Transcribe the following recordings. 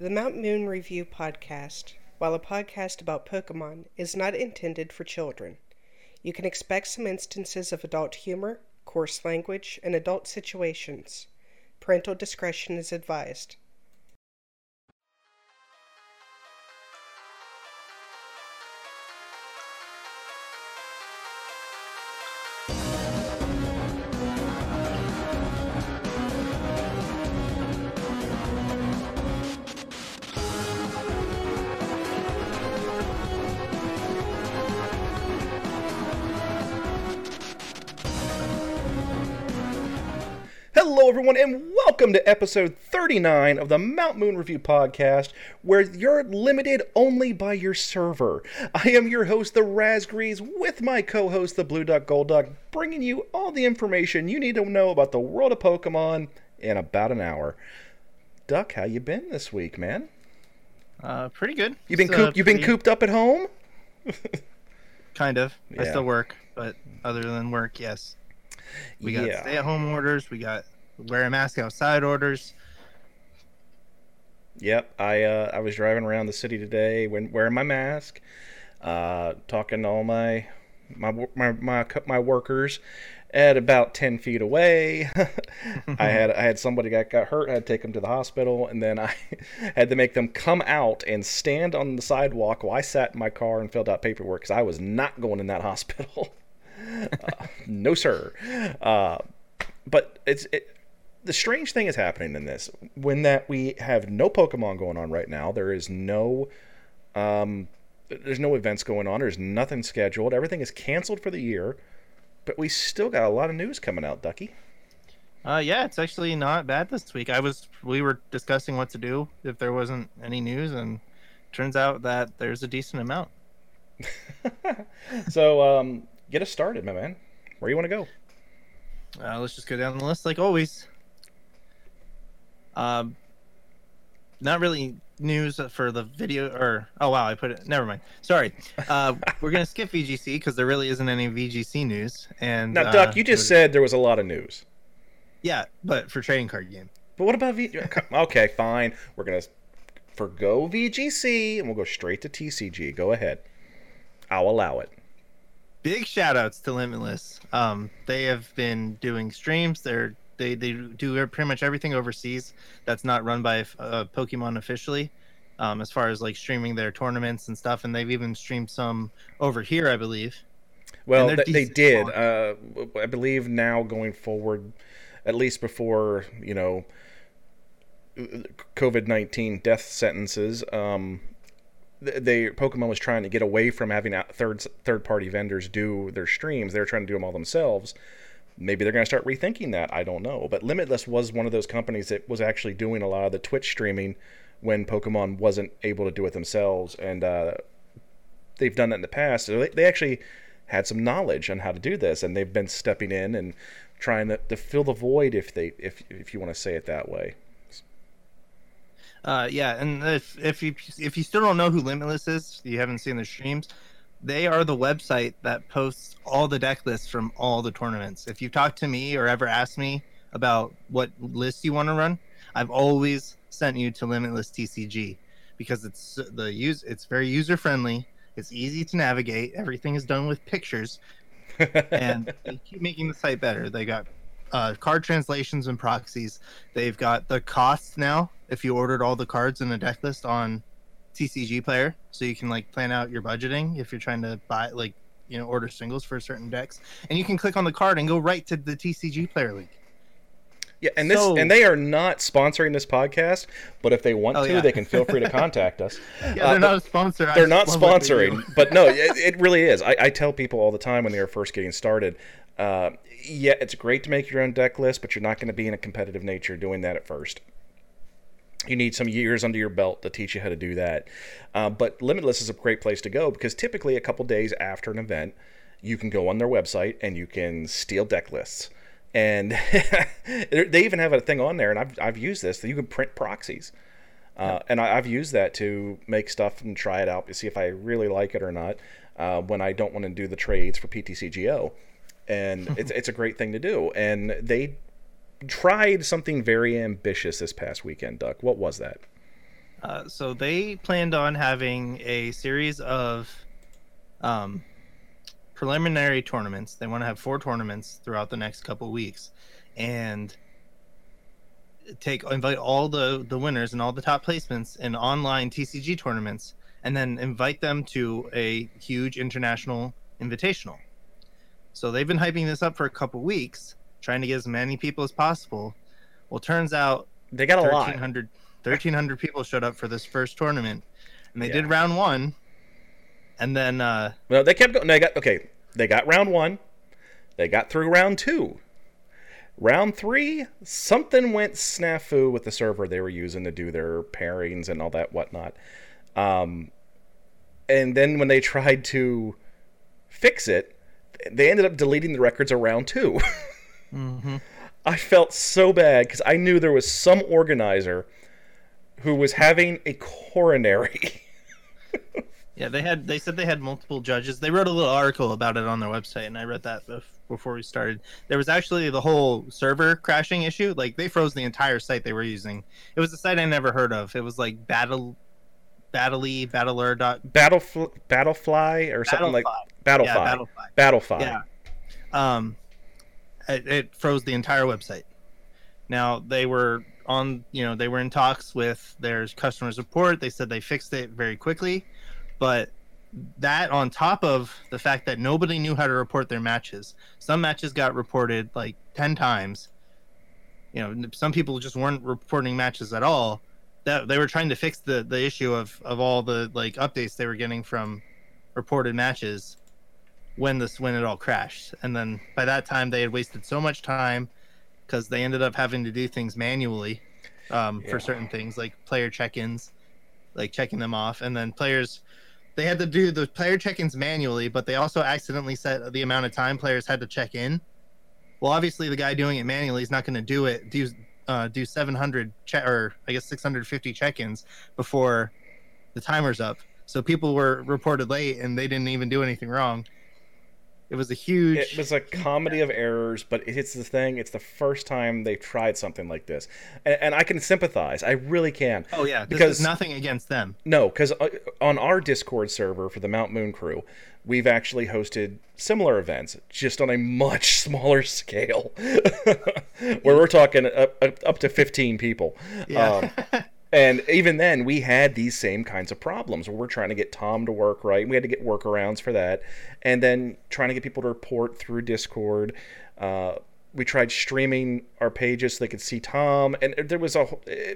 The Mount Moon Review podcast, while a podcast about Pokemon, is not intended for children. You can expect some instances of adult humor, coarse language, and adult situations. Parental discretion is advised. Hello, everyone, and welcome to episode 39 of the Mount Moon Review podcast, where you're limited only by your server. I am your host, the Razgrees, with my co host, the Blue Duck Gold Duck, bringing you all the information you need to know about the world of Pokemon in about an hour. Duck, how you been this week, man? Uh, pretty good. You've been It's, uh, cooped? You been cooped up at home? Kind of. I still work, but other than work, yes. We got Yeah. stay-at-home orders. We got wear a mask outside orders. Yep, I uh, I was driving around the city today, when wearing my mask, uh, talking to all my my my my, my workers at about ten feet away. I had I had somebody that got hurt. I had to take them to the hospital, and then I had to make them come out and stand on the sidewalk while I sat in my car and filled out paperwork because I was not going in that hospital. uh, no, sir. Uh, but it's it, the strange thing is happening in this when that we have no Pokemon going on right now. There is no um, there's no events going on. There's nothing scheduled. Everything is canceled for the year. But we still got a lot of news coming out, Ducky. Uh, yeah, it's actually not bad this week. I was we were discussing what to do if there wasn't any news, and turns out that there's a decent amount. so um, get us started, my man. Where you want to go? Uh, let's just go down the list like always. Um, not really news for the video or oh wow I put it never mind sorry uh we're gonna skip VGC because there really isn't any VGC news and Now, uh, Duck, you just said there was a lot of news. yeah but for trading card game But what about V? okay, fine. We're gonna forgo VGC and we'll go straight to TCG. Go ahead. I'll allow it. big shout outs to Limitless um they have been doing streams they're they they do pretty much everything overseas that's not run by uh, Pokemon officially um as far as like streaming their tournaments and stuff and they've even streamed some over here I believe Well, th- they did. Uh, I believe now going forward, at least before you know, COVID nineteen death sentences. Um, they Pokemon was trying to get away from having third third party vendors do their streams. They're trying to do them all themselves. Maybe they're going to start rethinking that. I don't know. But Limitless was one of those companies that was actually doing a lot of the Twitch streaming when Pokemon wasn't able to do it themselves, and uh, they've done that in the past. So they, they actually had some knowledge on how to do this, and they've been stepping in and trying to, to fill the void, if they if if you want to say it that way. Uh, yeah, and if if you if you still don't know who Limitless is, you haven't seen the streams. They are the website that posts all the deck lists from all the tournaments. If you talk to me or ever asked me about what list you want to run, I've always sent you to Limitless TCG because it's the use it's very user friendly. It's easy to navigate. Everything is done with pictures, and they keep making the site better. They got uh, card translations and proxies. They've got the costs now. If you ordered all the cards in the deck list on TCG Player, so you can like plan out your budgeting if you're trying to buy like you know order singles for certain decks, and you can click on the card and go right to the TCG Player link. yeah, and this So- and they are not sponsoring this podcast, but if they want Oh, to, yeah. they can feel free to contact us. Yeah, Uh, they're not a sponsor. They're not they sponsoring, but no, it, it really is. I, I tell people all the time when they're first getting started, uh, yeah, it's great to make your own deck list, but you're not going to be in a competitive nature doing that at first. You need some years under your belt to teach you how to do that. Uh, but Limitless is a great place to go because typically a couple days after an event, you can go on their website and you can steal deck lists. And they even have a thing on there, and I've, I've used this that you can print proxies. Uh, and I, I've used that to make stuff and try it out to see if I really like it or not uh, when I don't want to do the trades for PTCGO. And it's, it's a great thing to do. And they tried something very ambitious this past weekend, Duck. What was that? Uh, so they planned on having a series of um, preliminary tournaments. They want to have four tournaments throughout the next couple weeks, and take invite all the the winners and all the top placements in online TCG tournaments, and then invite them to a huge international invitational. So they've been hyping this up for a couple weeks, trying to get as many people as possible. Well, turns out They got a lot. 1300, 1300 people showed up for this first tournament, and they did round one, and then uh, No, they kept going. They got okay. They got round one. They got through round two. Round three, something went snafu with the server they were using to do their pairings and all that whatnot. Um, and then when they tried to fix it, they ended up deleting the records of round two. I felt so bad because I knew there was some organizer who was having a coronary. yeah, they had they said they had multiple judges. They wrote a little article about it on their website, and I read that bef- before we started. There was actually the whole server crashing issue. Like they froze the entire site they were using. It was a site I never heard of. It was like battle, battley, battler dot Battlefl- Battlefly or something like. Battlefy. Yeah, Battlefy. Battlefy. Yeah. Um, it, it froze the entire website. Now they were on, you know, they were in talks with their customer support. They said they fixed it very quickly, but that on top of the fact that nobody knew how to report their matches. Some matches got reported like 10 times. You know, some people just weren't reporting matches at all. That they were trying to fix the the issue of of all the like updates they were getting from reported matches when this when it all crashed. And then by that time they had wasted so much time because they ended up having to do things manually um, Yeah. for certain things like player check-ins like checking them off. And then players they had to do the player check-ins manually but they also accidentally set the amount of time players had to check in. Well obviously the guy doing it manually is not going to do it do uh, do 700 check or i guess 650 check-ins before the timer's up. So people were reported late and they didn't even do anything wrong it was a huge It was a comedy of errors, but it's the thing. It's the first time they've tried something like this, and, and I can sympathize. I really can. oh yeah this because- is nothing against them No, because on our Discord server for the Mount Moon Crew, we've actually hosted similar events, just on a much smaller scale, where we're talking up, up, up to 15 people. yeah Um, and even then, we had these same kinds of problems where we're trying to get Tom to work right. We had to get workarounds for that. And then trying to get people to report through Discord. Uh, we tried streaming our pages so they could see Tom. And there was a.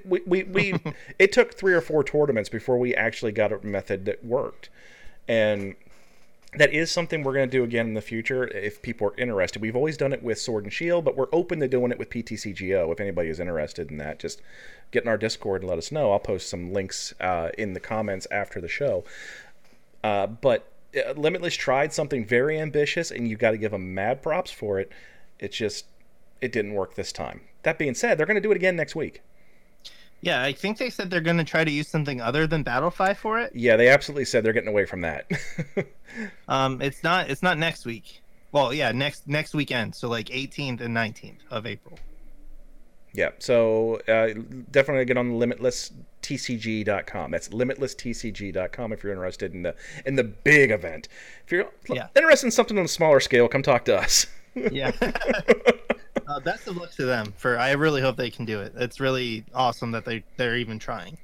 We, we, we it took three or four tournaments before we actually got a method that worked. And that is something we're going to do again in the future if people are interested. We've always done it with Sword and Shield, but we're open to doing it with PTCGO. If anybody is interested in that, just get in our Discord and let us know. I'll post some links uh, in the comments after the show. Uh, but uh, Limitless tried something very ambitious, and you got to give them mad props for it. It just it didn't work this time. That being said, they're going to do it again next week. Yeah i think they said they're going to try to use something other than battlefy for it Yeah, they absolutely said they're getting away from that. um it's not it's not next week well yeah next next weekend so like 18th and 19th of april Yeah, so uh, definitely get on limitlesstcg.com. That's limitlesstcg.com if you're interested in the in the big event. If you're Yeah. interested in something on a smaller scale, come talk to us. yeah uh, best of luck to them for i really hope they can do it it's really awesome that they they're even trying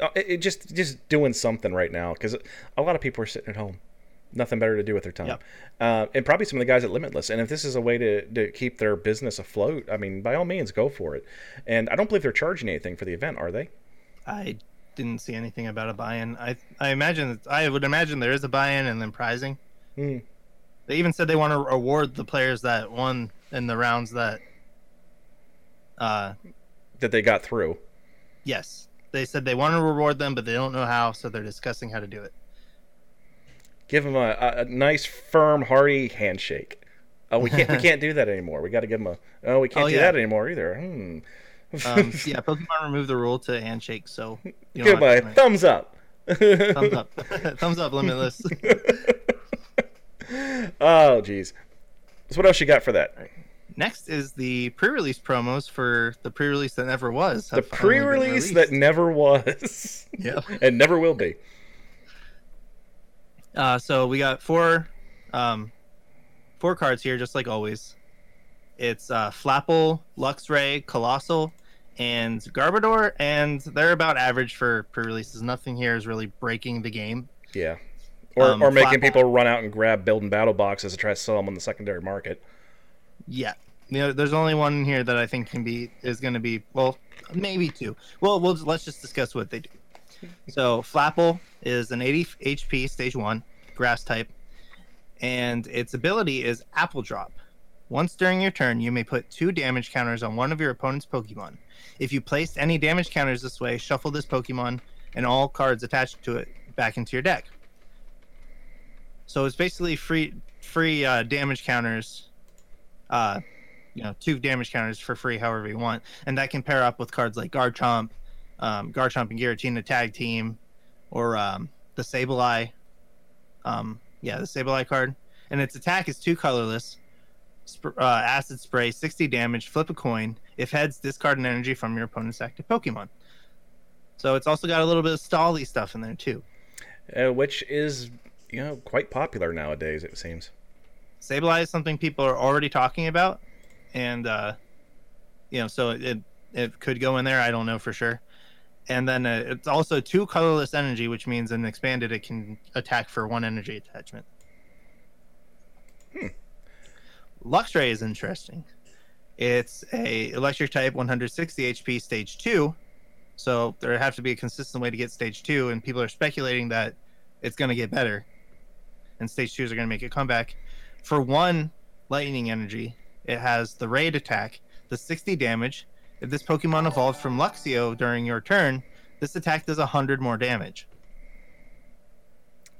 Uh, it, it just just doing something right now because a lot of people are sitting at home, nothing better to do with their time, Yep. uh, and probably some of the guys at Limitless. And if this is a way to, to keep their business afloat, I mean, by all means, go for it. And I don't believe they're charging anything for the event, are they? i didn't see anything about a buy-in i i imagine i would imagine there is a buy-in and then prizing Hmm. they even said they want to award the players that won in the rounds that uh That they got through. yes they said they want to reward them but they don't know how so they're discussing how to do it Give them a, a, a nice, firm, hearty handshake. Oh, we can't we can't do that anymore. We got to give them a. Oh, we can't Oh, do yeah. that anymore either. Hmm. um, yeah pokemon removed the rule to handshake so you Goodbye. Thumbs up. thumbs up thumbs up limitless oh, jeez. So what else you got for that? Next is the pre-release promos for the pre-release that never was. The have finally been pre-release that never was, yeah. and never will be. Uh, so we got four, um, four cards here, just like always. It's uh, Flapple, Luxray, Coalossal, and Garbodor, and they're about average for pre-releases. Nothing here is really breaking the game. Yeah. Or, Um, or making people run out and grab building battle boxes and try to sell them on the secondary market. Yeah. You know, there's only one here that I think can be is going to be well, maybe two. Well, we'll let's just discuss what they do. So Flapple is an 80 HP stage one grass type, and its ability is Apple Drop. Once during your turn, you may put two damage counters on one of your opponent's Pokemon. If you placed any damage counters this way, shuffle this Pokemon and all cards attached to it back into your deck. So it's basically free free uh, damage counters uh, you know, two damage counters for free, however you want, and that can pair up with cards like Garchomp, um, Garchomp and Giratina tag team, or um, the Sableye. Um, yeah, the Sableye card, and its attack is two colorless. Sp- uh, acid spray, 60 damage. Flip a coin. If heads, discard an energy from your opponent's active Pokemon. So it's also got a little bit of stally stuff in there too. Uh, which is, you know, quite popular nowadays, it seems. Sableye is something people are already talking about, and uh, you know, so it it could go in there. I don't know for sure. And then uh, it's also two colorless energy, which means in expanded it can attack for one energy attachment. Hmm. Luxray is interesting. It's a electric type, 160 HP, stage two. So there have to be a consistent way to get stage two, and people are speculating that it's going to get better, and stage twos are going to make a comeback. For one lightning energy, it has the raid attack, the 60 damage. If this Pokemon evolved from Luxio during your turn, this attack does 100 more damage.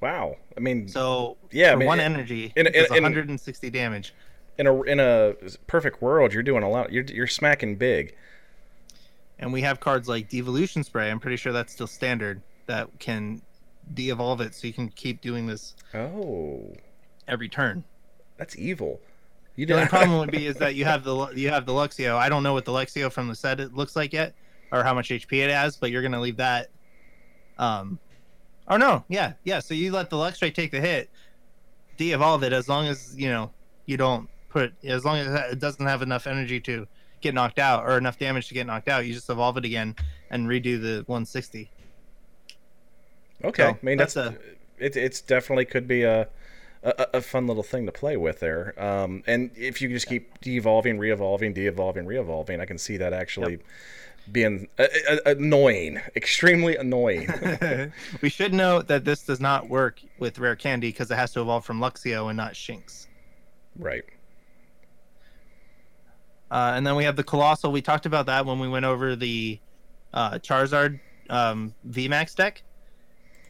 Wow. I mean, So Yeah, I mean, one energy, in- in- in- 160 damage. in a in a perfect world, you're doing a lot. You're you're smacking big. And we have cards like Devolution Spray. I'm pretty sure that's still standard that can de-evolve it, so you can keep doing this Oh, every turn. that's evil. You The only problem would be is that you have the you have the Luxio. I don't know what the Luxio from the set it looks like yet, or how much HP it has, but you're gonna leave that. Um, oh no, yeah, yeah. So you let the Luxray take the hit, de-evolve it as long as you know you don't put as long as it doesn't have enough energy to get knocked out or enough damage to get knocked out. You just evolve it again and redo the 160. Okay, So, I mean that's that's, it. It's definitely could be a, a a fun little thing to play with there. Um, and if you just keep de-evolving, re-evolving, de-evolving, re-evolving, I can see that actually being uh, uh, annoying, extremely annoying. we should note that this does not work with Rare Candy because it has to evolve from Luxio and not Shinx. right. Uh, and then we have the Coalossal. We talked about that when we went over the uh, Charizard um, VMAX deck.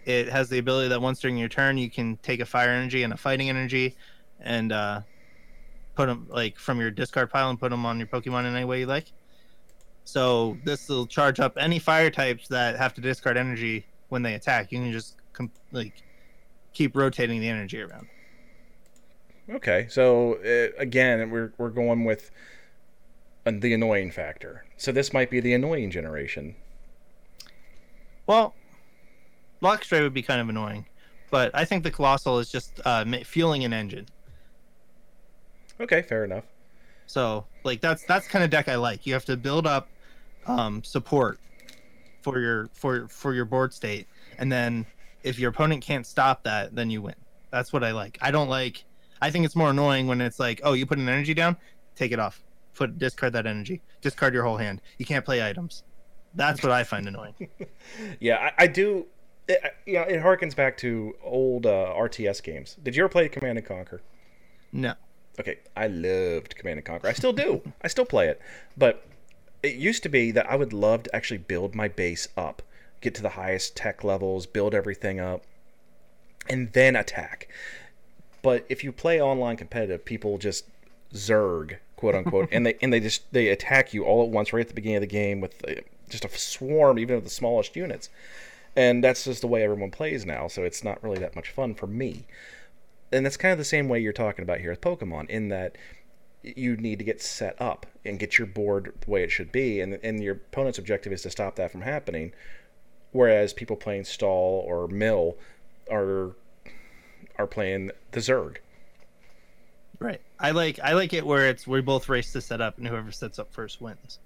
It has the ability that once during your turn, you can take a fire energy and a fighting energy, and uh, put them like from your discard pile and put them on your Pokemon in any way you like. So this will charge up any fire types that have to discard energy when they attack. You can just com- like keep rotating the energy around. Okay, so uh, again, we're we're going with the annoying factor. So this might be the annoying generation. Well, Luxray would be kind of annoying, but I think the Coalossal is just uh, fueling an engine. Okay, fair enough. So, like that's that's kind of deck I like. You have to build up um, support for your for for your board state, and then if your opponent can't stop that, then you win. That's what I like. I don't like. I think it's more annoying when it's like, oh, you put an energy down, take it off, put discard that energy, discard your whole hand. You can't play items. That's what I find annoying. Yeah, I, I do. It, you know, it harkens back to old uh, RTS games. Did you ever play Command and Conquer? No. Okay, I loved Command and Conquer. I still do. I still play it. But it used to be that I would love to actually build my base up, get to the highest tech levels, build everything up, and then attack. But if you play online competitive, people just zerg, quote unquote, and they and they just they attack you all at once right at the beginning of the game with uh, just a swarm, even of the smallest units. And that's just the way everyone plays now, so it's not really that much fun for me and that's kind of the same way you're talking about here with Pokemon, in that you need to get set up and get your board the way it should be, and and your opponent's objective is to stop that from happening. Whereas people playing stall or mill are are playing the Zerg. Right. I like I like it where it's we both race to set up and whoever sets up first wins.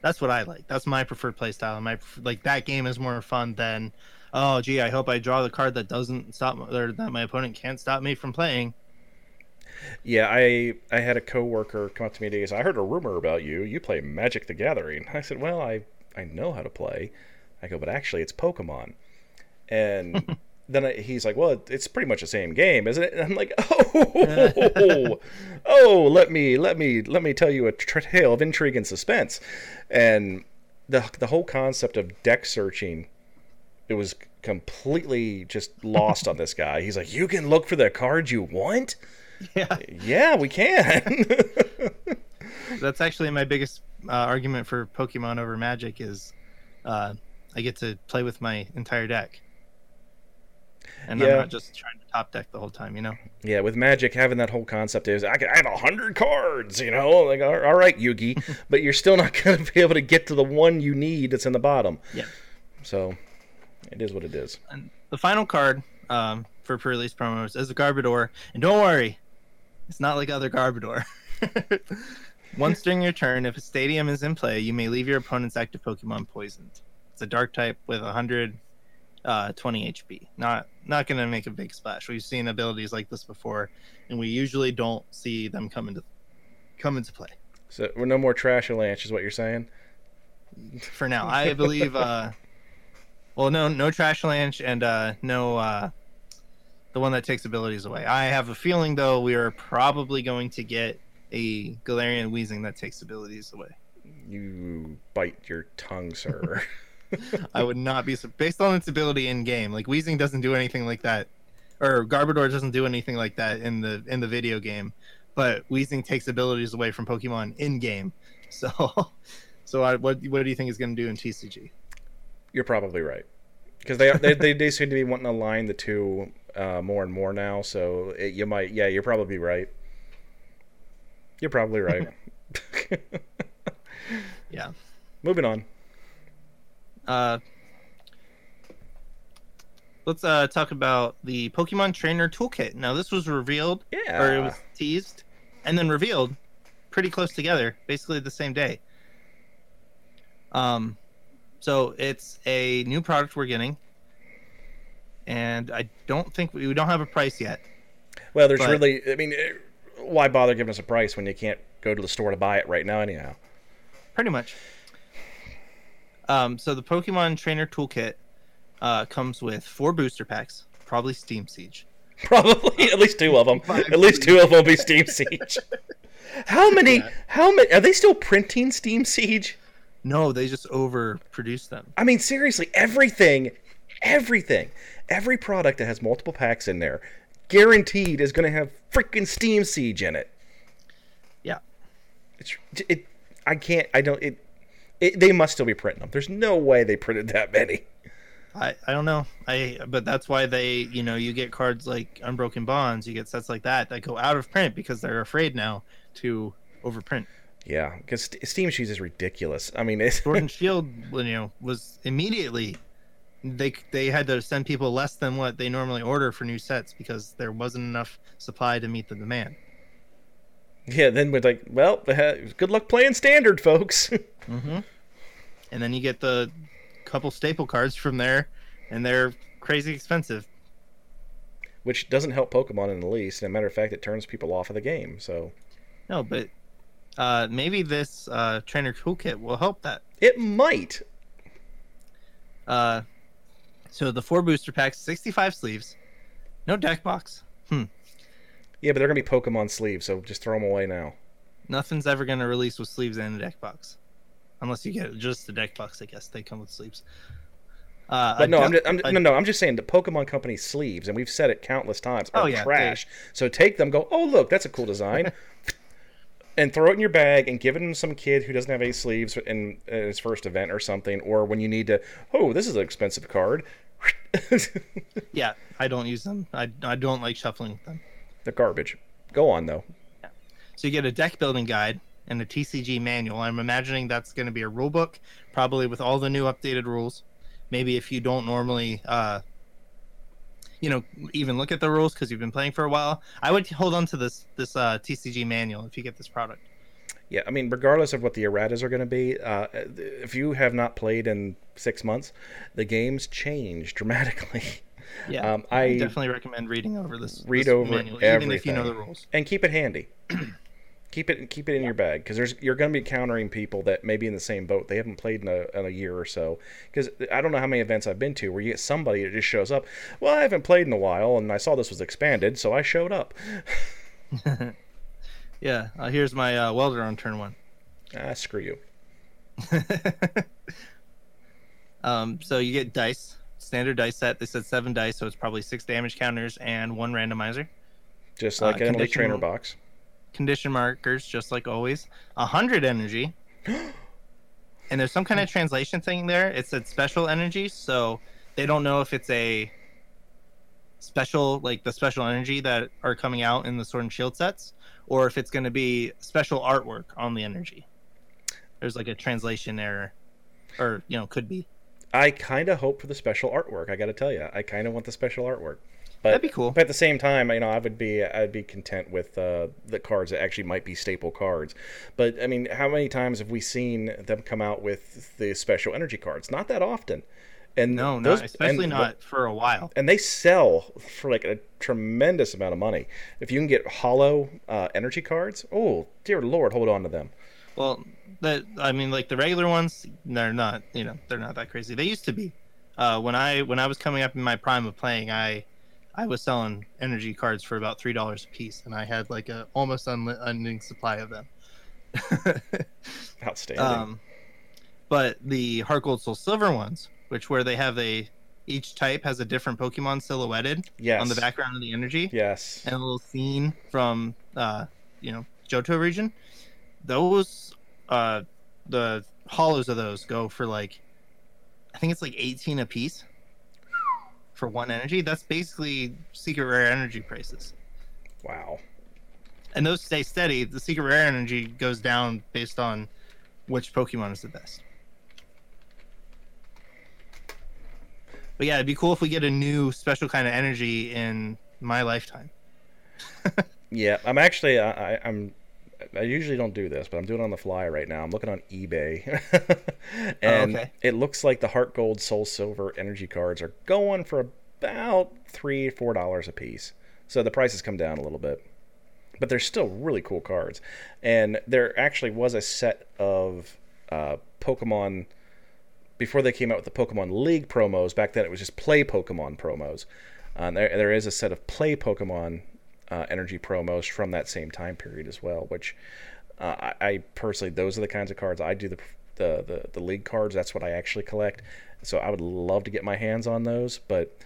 That's what I like. That's my preferred playstyle. My like that game is more fun than oh gee, I hope I draw the card that doesn't stop or that my opponent can't stop me from playing. Yeah, I I had a coworker come up to me today. He said, "I heard a rumor about you. You play Magic: The Gathering." I said, "Well, I I know how to play." I go, "But actually, it's Pokemon." And then I, he's like, "Well, it's pretty much the same game, isn't it?" And I'm like, "Oh, oh, let me let me let me tell you a tale of intrigue and suspense." And the the whole concept of deck searching, it was completely just lost on this guy. He's like, "You can look for the cards you want." Yeah. Yeah, we can. That's actually my biggest uh, argument for Pokemon over Magic is uh, I get to play with my entire deck. And I'm not just trying to top deck the whole time, you know? yeah, with Magic, having that whole concept is I, can, I have a hundred cards, you know, like all all right, Yugi, but you're still not going to be able to get to the one you need that's in the bottom. Yeah. So, it is what it is. And the final card um, for pre-release promos is a Garbodor, and don't worry, it's not like other Garbodor. Once during your turn, if a stadium is in play, you may leave your opponent's active Pokemon poisoned. It's a Dark type with 120 HP. Not not going to make a big splash. We've seen abilities like this before, and we usually don't see them come into come into play. So we're no more Trashalanche, is what you're saying? For now, I believe. Uh, well, no, no Trashalanche and uh, no uh, the one that takes abilities away. I have a feeling though we are probably going to get a Galarian Wheezing that takes abilities away. You bite your tongue, sir. I would not be based on its ability in game. Like Wheezing doesn't do anything like that, or Garbodor doesn't do anything like that in the in the video game. But Wheezing takes abilities away from Pokemon in game. So, so I, what what do you think is going to do in TCG? you're probably right. Because they, they they they seem to be wanting to align the two uh, more and more now. So it, you might, yeah, you're probably right. You're probably right. Yeah. Moving on. Uh, let's uh, talk about the Pokemon Trainer Toolkit. Now, this was revealed, Yeah. or it was teased, and then revealed pretty close together, basically the same day. Um, so it's a new product we're getting, and I don't think we, we don't have a price yet. Well, there's But- really, I mean, eh, why bother giving us a price when you can't go to the store to buy it right now, anyhow? Pretty much. Um, so the Pokemon Trainer Toolkit uh, comes with four booster packs, probably Steam Siege. Probably at least two of them. Five, At least two of them will be Steam Siege. How many? How many? Are they still printing Steam Siege? No, they just overproduce them. I mean, seriously, everything, everything, every product that has multiple packs in there, guaranteed is going to have freaking Steam Siege in it. Yeah. It's it. I can't. I don't. It. It, they must still be printing them. There's no way they printed that many. I, I don't know. I but that's why they you know you get cards like Unbroken Bonds, you get sets like that that go out of print because they're afraid now to overprint. Yeah, because Steam Siege is ridiculous. I mean, it's Sword and Shield, you know, was immediately they they had to send people less than what they normally order for new sets because there wasn't enough supply to meet the demand. yeah. Then we're like, well, good luck playing standard, folks. Mm-hmm. And then you get the couple staple cards from there, and they're crazy expensive. Which doesn't help Pokemon in the least. And a matter of fact, it turns people off of the game. So No, but uh, maybe this uh, trainer toolkit will help that. it might. Uh, so the four booster packs, 65 sleeves, no deck box. Hmm. Yeah, but they're gonna be Pokemon sleeves, so just throw them away now. Nothing's ever going to release with sleeves and a deck box. Unless you get just the deck box, I guess. They come with sleeves. Uh, But no, I'm just, I'm, a- no, no, I'm just saying the Pokemon Company sleeves, and we've said it countless times, are Oh, yeah, trash. So take them, go, oh look, that's a cool design, and throw it in your bag and give it to some kid who doesn't have any sleeves in, in his first event or something, or when you need to, oh, this is an expensive card. Yeah, I don't use them. I, I don't like shuffling with them. They're garbage. Go on though. Yeah. So you get a deck building guide and a TCG manual. I'm imagining that's going to be a rule book, probably with all the new updated rules. Maybe if you don't normally, uh, you know, even look at the rules because you've been playing for a while, I would hold on to this this uh, TCG manual if you get this product. Yeah, I mean, regardless of what the erratas are going to be, uh, if you have not played in six months, the games change dramatically. Yeah, Um, I, I- definitely recommend reading over this. Read this over manual, even if you know the rules. and keep it handy. keep it keep it in your bag because there's you're going to be countering people that may be in the same boat. They haven't played in a, in a year or so. Because I don't know how many events I've been to where you get somebody that just shows up. Well, I haven't played in a while, and I saw this was expanded, so I showed up. Yeah, uh, here's my uh, welder on turn one. Ah, screw you. um, so you get dice, standard dice set. They said seven dice, so it's probably six damage counters and one randomizer. Just Uh, like an elite trainer box. Condition markers, just like always. A hundred energy. and there's some kind of translation thing there. It said special energy, so they don't know if it's a special, like the special energy that are coming out in the Sword and Shield sets, or if it's going to be special artwork on the energy. There's like a translation error, or you know, could be. I kind of hope for the special artwork. I got to tell you, I kind of want the special artwork. But, That'd be cool. But at the same time, you know, I would be I'd be content with uh, the cards that actually might be staple cards. But I mean, how many times have we seen them come out with the special energy cards? Not that often. And No, those- not especially and- not for a while. And they sell for like a tremendous amount of money. If you can get holo uh, energy cards, oh dear lord, hold on to them. Well, the I mean, like the regular ones, they're not. You know, they're not that crazy. They used to be. Uh, when I when I was coming up in my prime of playing, I I was selling energy cards for about three dollars a piece, and I had like a almost unending supply of them. Outstanding. um, but the Heart Gold Soul Silver ones, which where they have a each type has a different Pokemon silhouetted yes. on the background of the energy. Yes. and a little scene from uh you know Johto region. Those uh the holos of those go for like I think it's like 18 a piece for one energy. That's basically secret rare energy prices. Wow. And those stay steady. The secret rare energy goes down based on which Pokemon is the best. But yeah, it'd be cool if we get a new special kind of energy in my lifetime. Yeah, I'm actually I, I- I'm I usually don't do this, but I'm doing it on the fly right now. I'm looking on eBay, and okay. it looks like the Heart Gold, Soul Silver energy cards are going for about three four dollars a piece. So the prices come down a little bit, but they're still really cool cards. And there actually was a set of uh, Pokemon before they came out with the Pokemon League promos. Back then, it was just Play Pokemon promos. Uh, there, there is a set of Play Pokemon uh, energy promos from that same time period as well. Which uh, I, I personally, those are the kinds of cards I do the, the the the league cards. That's what I actually collect. So I would love to get my hands on those, but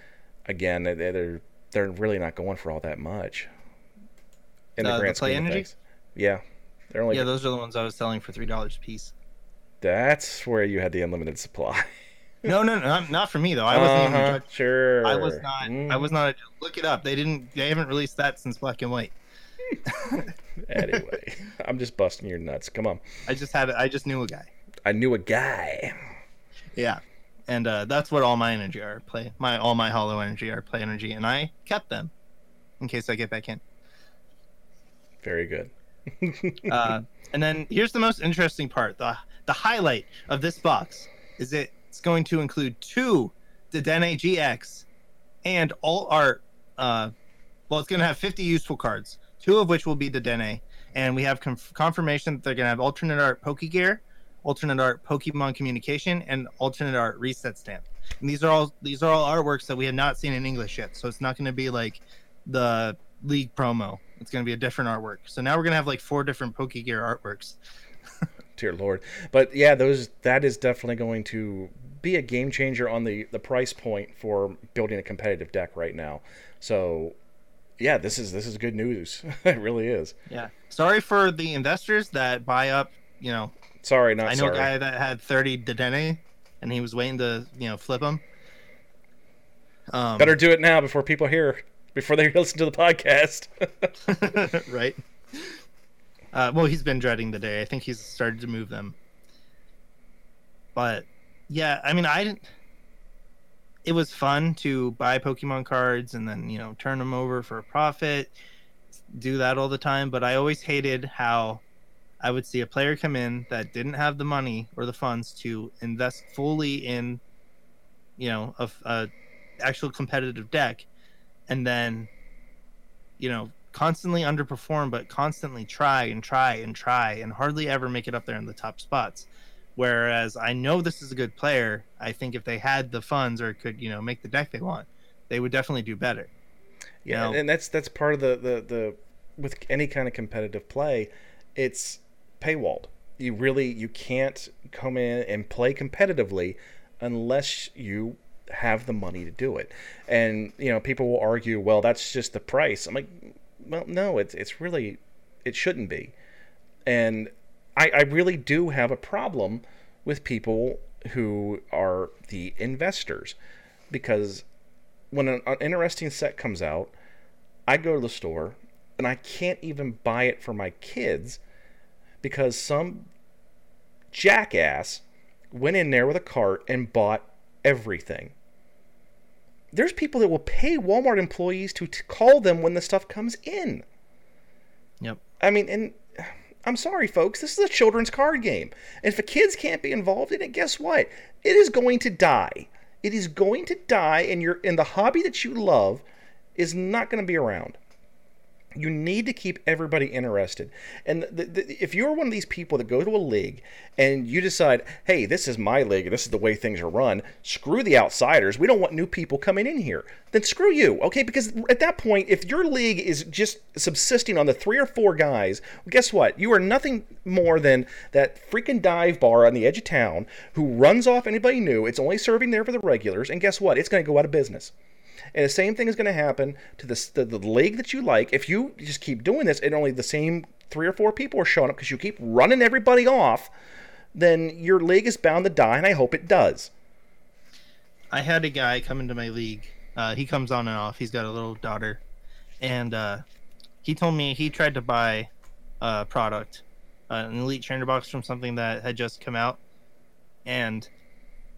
again, they- they're they're really not going for all that much. In Uh, the the Play Energy? things, yeah, they're only Yeah, those are the ones I was selling for three dollars a piece. that's where you had the unlimited supply. No, no, no, not, for me though. I wasn't even. Uh-huh, judged. sure. I was not. I Mm, was not. Look it up. They didn't. They haven't released that since Black and White. anyway, I'm just busting your nuts. Come on. I just had. I just knew a guy. I knew a guy. Yeah, and uh, that's what all my energy are. Play my all my holo energy are play energy, and I kept them in case I get back in. Very good. Uh, and then here's the most interesting part. the The highlight of this box is it, it's going to include two Dedenne GX and all art. Uh, well, it's going to have 50 useful cards, two of which will be Dedenne, and we have conf- confirmation that they're going to have alternate art Pokegear, alternate art Pokemon Communication, and alternate art Reset Stamp. And these are all these are all artworks that we have not seen in English yet, so it's not going to be like the League promo. It's going to be a different artwork. So now we're going to have like four different Pokegear artworks. Dear Lord. But yeah, those that is definitely going to be a game changer on the the price point for building a competitive deck right now. So yeah, this is this is good news. it really is. Yeah. Sorry for the investors that buy up. You know, Sorry, not I know sorry. a guy that had 30 Dedenne, and he was waiting to you know flip them. Um, Better do it now before people hear before they listen to the podcast. right. Uh, well, he's been dreading the day. I think he's started to move them. But yeah, I mean, I didn't. It was fun to buy Pokemon cards and then you know turn them over for a profit, do that all the time. But I always hated how I would see a player come in that didn't have the money or the funds to invest fully in, you know, a, a actual competitive deck, and then, you know, constantly underperform, but constantly try and try and try and hardly ever make it up there in the top spots. Whereas I know this is a good player. I think if they had the funds or could, you know, make the deck they want, they would definitely do better. Yeah, You know? and that's that's part of the, the the with any kind of competitive play, it's paywalled. You really you can't come in and play competitively unless you have the money to do it. And you know, people will argue, well, that's just the price. I'm like, well, no, it's it's really it shouldn't be. And I, I really do have a problem with people who are the investors because when an, an interesting set comes out, I go to the store and I can't even buy it for my kids because some jackass went in there with a cart and bought everything. There's people that will pay Walmart employees to t- call them when the stuff comes in. Yep. I mean, and I'm sorry, folks, this is a children's card game. And if the kids can't be involved in it, guess what? It is going to die. It is going to die, and your and the hobby that you love is not going to be around. You need to keep everybody interested. And the, the, if you're one of these people that go to a league and you decide, hey, this is my league and this is the way things are run, screw the outsiders. We don't want new people coming in here. Then screw you, okay? Because at that point, if your league is just subsisting on the three or four guys, guess what? You are nothing more than that freaking dive bar on the edge of town who runs off anybody new. It's only serving there for the regulars. And guess what? It's going to go out of business. And the same thing is going to happen to the, the, league that you like. If you just keep doing this and only the same three or four people are showing up because you keep running everybody off, then your league is bound to die, and I hope it does. I had a guy come into my league. Uh, he comes on and off. He's got a little daughter, and uh, he told me he tried to buy a product, uh, an elite trainer box from something that had just come out, and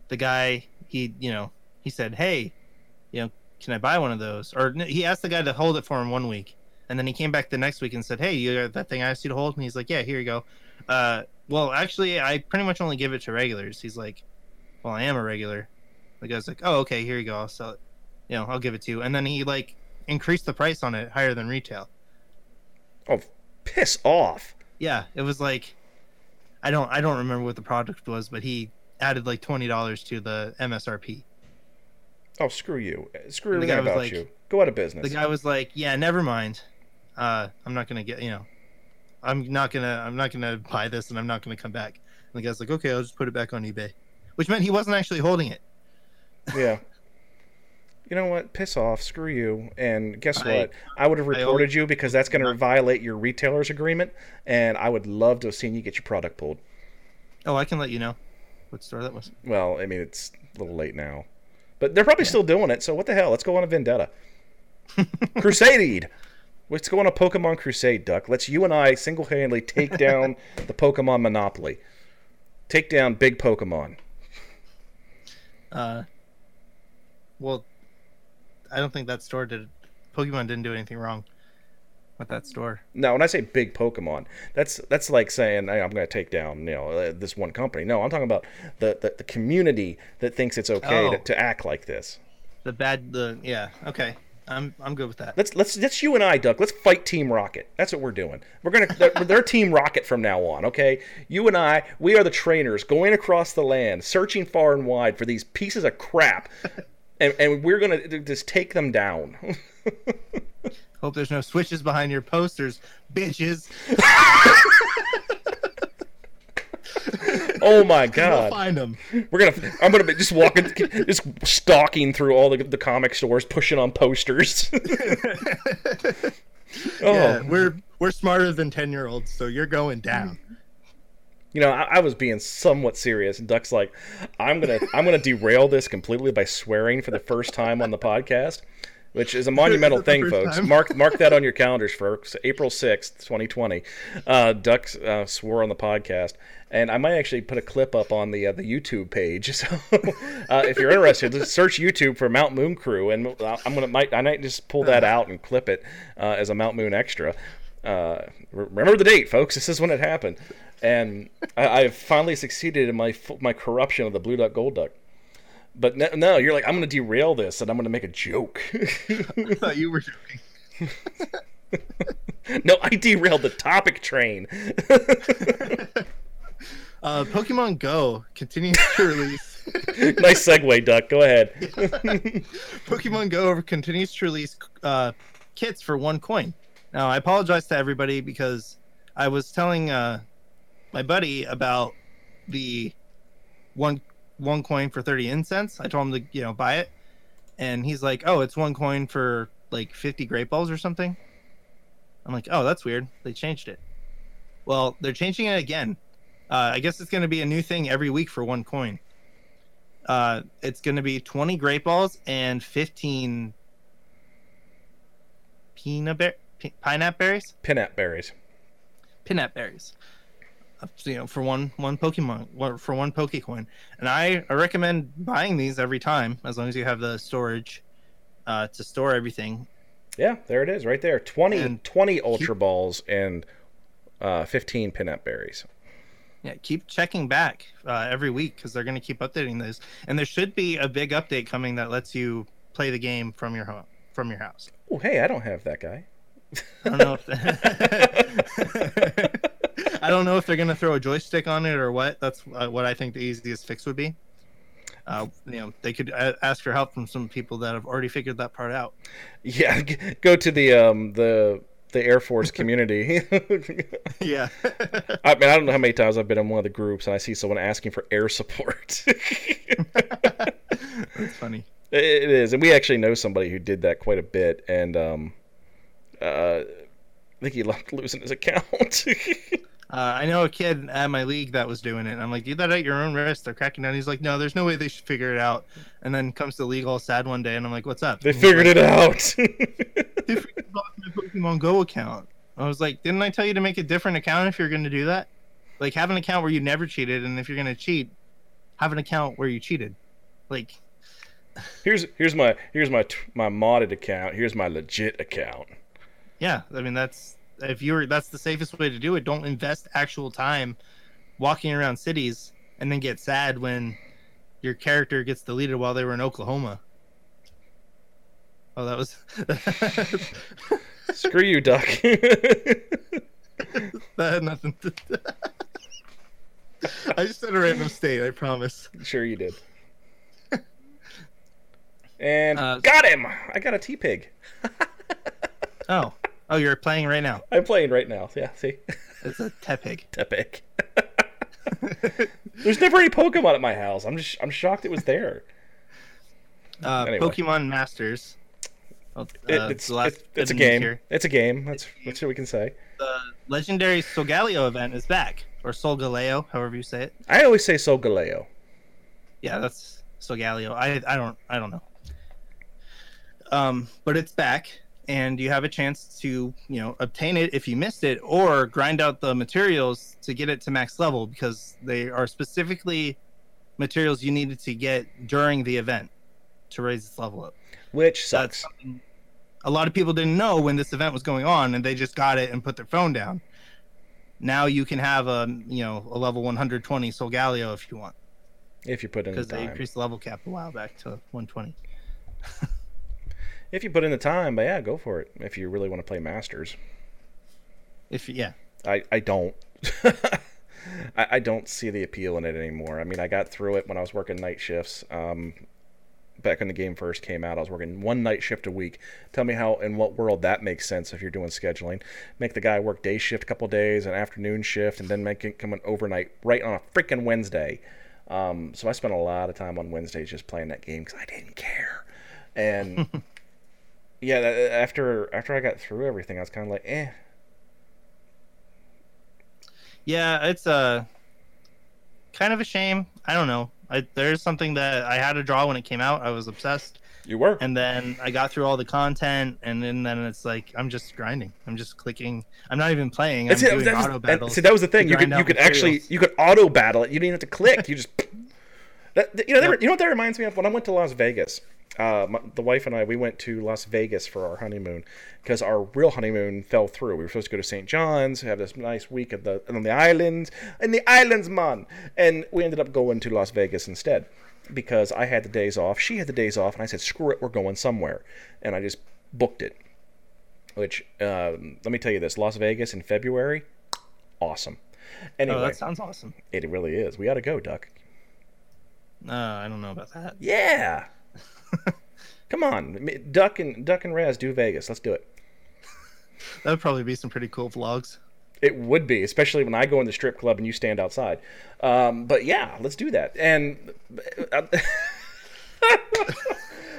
the guy he you know he said, "Hey, you know, can I buy one of those?" Or he asked the guy to hold it for him one week, and then he came back the next week and said, "Hey, you got that thing I asked you to hold?" And he's like, "Yeah, here you go." Uh, well, actually, I pretty much only give it to regulars. He's like, "Well, I am a regular." The guy's like, "Oh, okay, here you go. I'll sell it. You know, I'll give it to you." And then he like increased the price on it higher than retail. Oh, piss off. Yeah, it was like, I don't, I don't remember what the product was, but he added like twenty dollars to the MSRP. Oh, screw you. Screw everything about like- you. Go out of business. The guy was like, "Yeah, never mind. Uh, I'm not gonna get, you know, I'm not gonna, I'm not gonna buy this, and I'm not gonna come back." And the guy's like, "Okay, I'll just put it back on eBay," which meant he wasn't actually holding it. yeah. You know what? Piss off. Screw you. And guess I- what? I would have reported you because that's going to violate your retailer's agreement, and I would love to have seen you get your product pulled. Oh, I can let you know what store that was. Well, I mean, it's a little late now. But they're probably still doing it, so what the hell? Let's go on a vendetta. Crusade! Let's go on a Pokemon Crusade, Duck. Let's you and I single handedly take down the Pokemon Monopoly. Take down big Pokemon. Uh, well, I don't think that store did. Pokemon didn't do anything wrong with that store. Now, when I say big Pokemon, that's that's like saying hey, I'm going to take down you know uh, this one company. No, I'm talking about the, the, the community that thinks it's okay to, Oh. to act like this. The bad, the yeah, okay, I'm I'm good with that. Let's let's that's you and I, Duck. Let's fight Team Rocket. That's what we're doing. We're gonna they're, they're Team Rocket from now on. Okay, you and I, we are the trainers going across the land, searching far and wide for these pieces of crap, and and we're gonna just take them down. Hope there's no switches behind your posters, bitches. oh my god! We'll find them. we're gonna I'm gonna be just walking, just stalking through all the the comic stores, pushing on posters. oh. Yeah, we're we're smarter than ten year olds, so you're going down. You know, I, I was being somewhat serious, and Duck's like, "I'm gonna, I'm gonna derail this completely by swearing for the first time on the podcast." Which is a monumental Is it the thing, folks. time? Mark mark that on your calendars for April sixth, twenty twenty. Uh, Duck uh, swore on the podcast, and I might actually put a clip up on the uh, the YouTube page. So uh, if you're interested, just search YouTube for Mount Moon Crew, and uh, I'm gonna might I might just pull that out and clip it uh, as a Mount Moon extra. Uh, remember the date, folks. This is when it happened, and I, I've finally succeeded in my my corruption of the Blue Duck Gold Duck. But no, no, you're like I'm going to derail this and I'm going to make a joke. I thought you were joking. no, I derailed the topic train. Uh, Pokemon Go continues to release. nice segue, Duck. Go ahead. Pokemon Go continues to release uh, kits for one coin. Now, I apologize to everybody because I was telling uh, my buddy about the one one coin for 30 incense. I told him to, you know, buy it. And he's like, oh, it's one coin for like 50 great balls or something. I'm like, oh, that's weird. They changed it. Well, they're changing it again. Uh, I guess it's going to be a new thing every week for one coin. Uh, it's going to be 20 great balls and 15 peanut bear, pi- pineapple berries, Pinap berries. peanut berries. You know, for one one Pokemon, for one Pokecoin, and I, I recommend buying these every time as long as you have the storage uh, to store everything. Yeah, there it is, right there. 20, And 20 Ultra Balls and uh, 15 Pinap berries. Yeah, keep checking back uh, every week because they're going to keep updating this, and there should be a big update coming that lets you play the game from your home, from your house. Oh, hey, I don't have that guy. I don't know if I don't know if they're gonna throw a joystick on it or what. That's uh, what I think the easiest fix would be. Uh, you know, they could a- ask for help from some people that have already figured that part out. Yeah, g- go to the um the the Air Force community. Yeah, I mean, I don't know how many times I've been in one of the groups and I see someone asking for air support. that's funny. It is, and we actually know somebody who did that quite a bit, and um, uh, I think he left losing his account. Uh, I know a kid at my league that was doing it. And I'm like, do that at your own risk. They're cracking down. He's like, no, there's no way they should figure it out. And then comes to the league all sad one day, and I'm like, what's up? they figured it out. They freaking blocked my Pokemon Go account. I was like, didn't I tell you to make a different account if you're going to do that? Like, have an account where you never cheated, and if you're going to cheat, have an account where you cheated. Like, here's here's my here's my t- my modded account. Here's my legit account. yeah, I mean, that's if you're that's the safest way to do it. Don't invest actual time walking around cities and then get sad when your character gets deleted while they were in Oklahoma. Oh, that was Screw you, Duck. that had nothing. To... do. I just said a random state. I promise. sure you did. And Uh, got him. I got a Tepig. Oh, oh, you're playing right now. I'm playing right now. Yeah, see, It's a Tepig. Tepig. There's never any Pokemon at my house. I'm just I'm shocked it was there. Uh, Anyway. Pokemon Masters. Well, It, uh, it's the last it's, it's a game. here. It's a game. That's that's what we can say. The legendary Solgaleo event is back, or Solgaleo, however you say it. I always say Solgaleo. Yeah, that's Solgaleo. I I don't I don't know. Um, but it's back, and you have a chance to you know obtain it if you missed it, or grind out the materials to get it to max level because they are specifically materials you needed to get during the event to raise its level up. Which sucks. a lot of people didn't know when this event was going on, and they just got it and put their phone down. Now you can have a you know a level 120 Solgaleo if you want, If you put in the because they increased the level cap a while back to 120. If you put in the time, but yeah, go for it. If you really want to play Masters. If yeah, I, I don't. I, I don't see the appeal in it anymore. I mean, I got through it when I was working night shifts. Um, back when the game first came out, I was working one night shift a week. Tell me how, in what world that makes sense if you're doing scheduling. Make the guy work day shift a couple days, an afternoon shift, and then make it come an overnight right on a freaking Wednesday. Um, so I spent a lot of time on Wednesdays just playing that game because I didn't care. And yeah, that, after after I got through everything, I was kind of like, eh. yeah, it's a kind of a shame. I don't know. I, there's something that I had to draw when it came out. I was obsessed, You were. and then I got through all the content, and then, then it's like I'm just grinding. I'm just clicking. I'm not even playing. I'm it, doing auto and- battles. see, that was the thing. You could you could actually you could auto battle it. You didn't have to click. You just that, you know Yep. you know what that reminds me of when I went to Las Vegas. Uh, my, the wife and I we went to Las Vegas for our honeymoon because our real honeymoon fell through. We were supposed to go to St. John's, have this nice week at the on the islands, in the islands, man. And we ended up going to Las Vegas instead because I had the days off, she had the days off, and I said, "Screw it, we're going somewhere," and I just booked it. Which um, let me tell you this: Las Vegas in February, awesome. Anyway, Oh, that sounds awesome. it really is. We ought to go, Duck. Uh, I don't know about that. Yeah. Come on, Duck and Duck and Raz do Vegas. Let's do it. That would probably be some pretty cool vlogs. It would be, especially when I go in the strip club and you stand outside. Um, but yeah, let's do that. And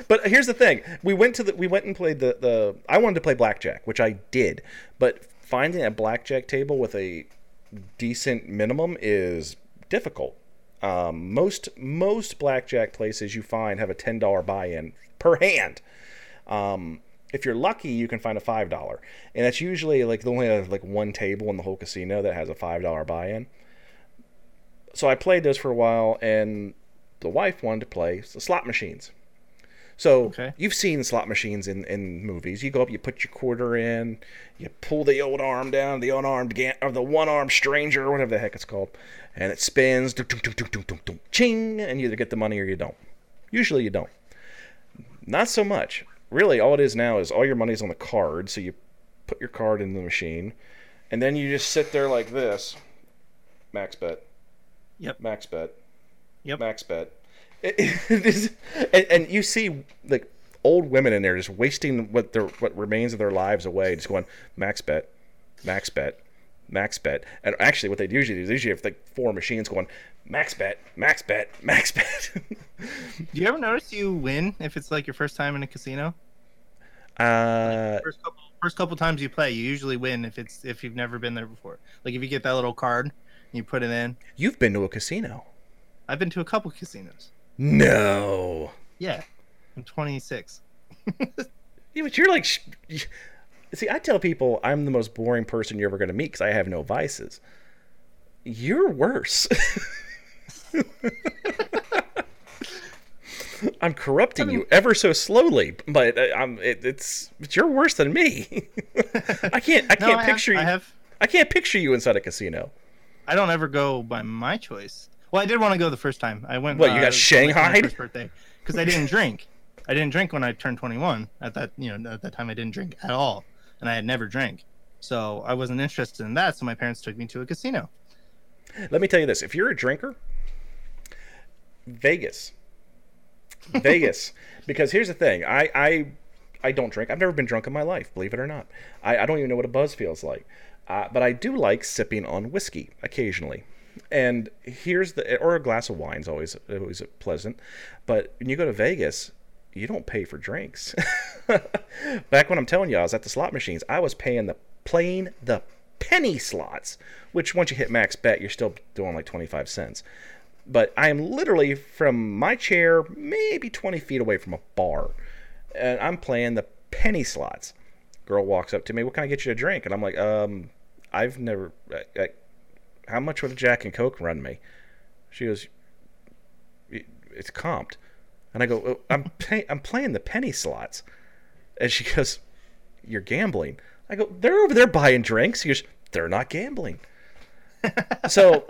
but here's the thing: we went to the we went and played the the. I wanted to play blackjack, which I did, but finding a blackjack table with a decent minimum is difficult. Um, most most blackjack places you find have a ten dollar buy-in per hand. Um, if you're lucky, you can find a five dollar, and that's usually like the only have like one table in the whole casino that has a five dollar buy-in. So I played those for a while, and the wife wanted to play the slot machines. So Okay. you've seen slot machines in, in movies. You go up, you put your quarter in, you pull the old arm down, the unarmed gan- or the one armed stranger, or whatever the heck it's called, and it spins, ching, and you either get the money or you don't. Usually you don't. Not so much. Really, all it is now is all your money's on the card, so you put your card in the machine, and then you just sit there like this. Max bet. Yep. Max bet. Yep. Max bet. It- it is- and, and you see like old women in there just wasting what their what remains of their lives away, just going max bet, max bet, max bet. And actually, what they usually do is usually have like four machines going max bet, max bet, max bet. Do you ever notice you win if it's like your first time in a casino? uh, First couple, first couple times you play, you usually win if it's if you've never been there before. Like if you get that little card and you put it in. you've been to a casino? I've been to a couple casinos. No. Yeah, I'm 26. Yeah, but you're like, see, I tell people I'm the most boring person you're ever going to meet because I have no vices. You're worse. I'm corrupting you ever so slowly, but uh, I'm it, it's but you're worse than me. I can't I No, can't I picture have, you. I have. I can't picture you inside a casino. I don't ever go by my choice. Well, I did want to go the first time. I went. What, you got uh, first birthday because I didn't drink. I didn't drink when I turned 21. At that, you know, at that time I didn't drink at all, and I had never drank. So I wasn't interested in that. So my parents took me to a casino. Let me tell you this: if you're a drinker, Vegas, Vegas. Because here's the thing: I, I, I don't drink. I've never been drunk in my life, believe it or not. I, I don't even know what a buzz feels like. Uh, but I do like sipping on whiskey occasionally. And here's the or a glass of wine's always always pleasant. But when you go to Vegas, you don't pay for drinks. Back when I'm telling you, I was at the slot machines. I was paying the playing the penny slots, which once you hit max bet, you're still doing like 25 cents. But I am literally from my chair, maybe 20 feet away from a bar, and I'm playing the penny slots. Girl walks up to me, "What can I get you to drink?" And I'm like, "Um, I've never. I, I, how much would a Jack and Coke run me?" She goes, "It's comped," and I go, "Oh, "I'm pay, I'm playing the penny slots," and she goes, "You're gambling." I go, "They're over there buying drinks." She goes, "They're not gambling." so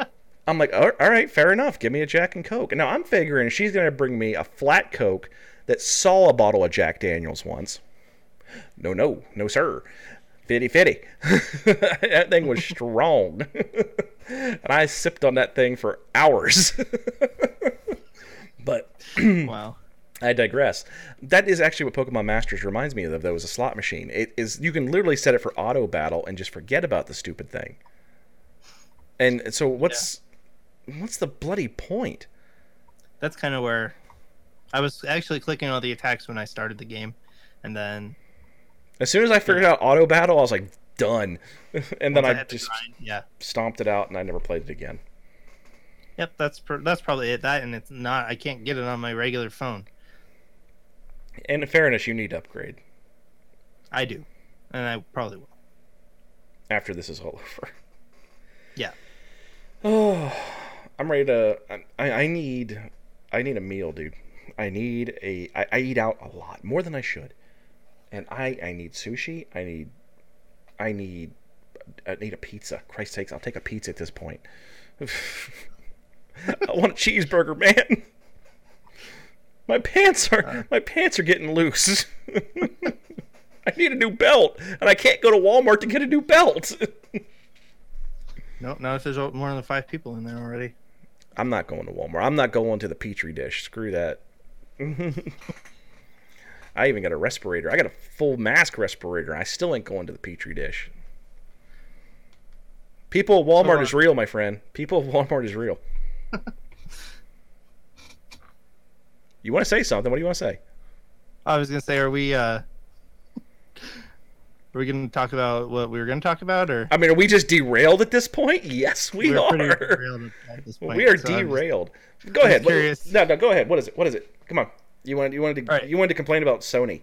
I'm like, all right, fair enough. Give me a Jack and Coke. And now I'm figuring she's gonna bring me a flat Coke that saw a bottle of Jack Daniels once. No, no, no, sir. Fitty fitty. that thing was strong. And I sipped on that thing for hours. but Wow. I digress. That is actually what Pokemon Masters reminds me of, though, is a slot machine. It is you can literally set it for auto battle and just forget about the stupid thing. And so what's what's the bloody point? That's kind of where I was actually clicking all the attacks when I started the game, and then As soon as I figured out auto battle, I was like, done. and then once I, just grind, yeah. stomped it out and I never played it again. Yep, that's pr- that's probably it. That and it's not. I can't get it on my regular phone. And in fairness, you need to upgrade I do, and I probably will. after this is all over. Yeah. Oh, I'm ready to. I, I need. I need a meal, dude. I need a. I, I eat out a lot more than I should, and I I need sushi. I need. I need. I need a pizza. Christ sakes, I'll take a pizza at this point. I want a cheeseburger, man. My pants are uh. my pants are getting loose. I need a new belt, and I can't go to Walmart to get a new belt. Nope, not if there's more than five people in there already. I'm not going to Walmart. I'm not going to the Petri dish. Screw that. I even got a respirator. I got a full mask respirator. I still ain't going to the Petri dish. People at Walmart is real, my friend. People at Walmart is real. you want to say something? What do you want to say? I was gonna say, are we? uh Are we gonna talk about what we were gonna talk about, or I mean, are we just derailed at this point? Yes, we We're are. derailed at this point, we are so I'm just- derailed. Go ahead. Curious. No, no, go ahead. What is it? What is it? Come on. You wanted you wanted to right. you wanted to complain about Sony.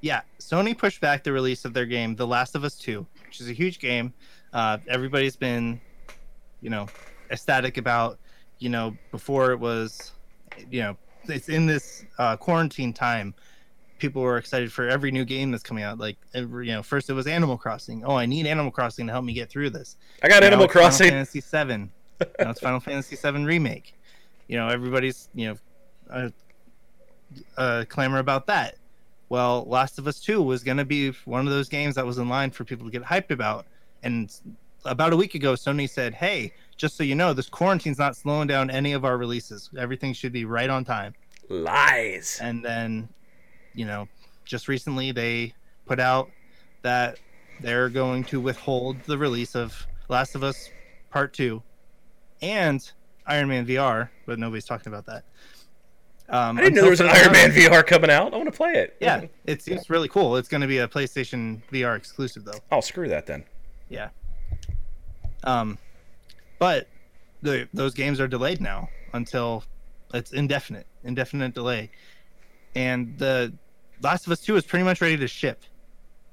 Yeah, Sony pushed back the release of their game, The Last of Us 2, which is a huge game. Uh, everybody's been, you know, ecstatic about. You know, before it was, you know, it's in this uh, quarantine time. People were excited for every new game that's coming out. Like, every, you know, first it was Animal Crossing. Oh, I need Animal Crossing to help me get through this. I got Now Animal it's Final Crossing. Fantasy Seven. now it's Final Fantasy Seven remake. You know, everybody's you know, uh, uh, clamor about that. Well, Last of Us Two was going to be one of those games that was in line for people to get hyped about. And about a week ago, Sony said, "Hey, just so you know, this quarantine's not slowing down any of our releases. Everything should be right on time." Lies. and then you know just recently they put out that they're going to withhold the release of last of us part 2 and iron man vr but nobody's talking about that um, I didn't know there was an Iron Man. VR coming out. I want to play it. yeah it seems really cool it's going to be a playstation vr exclusive though Oh, screw that then. yeah um but the those games are delayed now until it's indefinite indefinite delay and the last of us 2 is pretty much ready to ship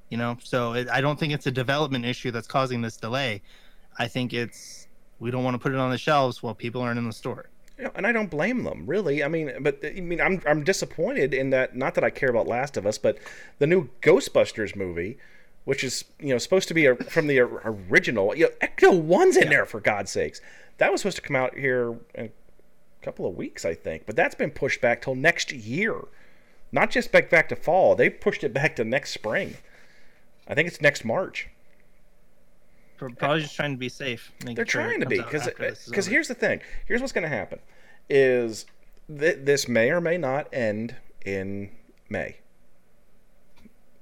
you know so it, i don't think it's a development issue that's causing this delay i think it's we don't want to put it on the shelves while people aren't in the store You know, and I don't blame them, really. I mean, but I mean, I'm I'm disappointed in that. Not that I care about Last of Us, but the new Ghostbusters movie, which is you know supposed to be a, from the original. You know, Ecto One's in there for God's sakes. That was supposed to come out here in a couple of weeks, I think, but that's been pushed back till next year. Not just back back to fall. They pushed it back to next spring. I think it's next March. Pro- probably just trying to be safe They're sure trying to be because after this is because here's the thing. Here's what's going to happen: is th- this may or may not end in May.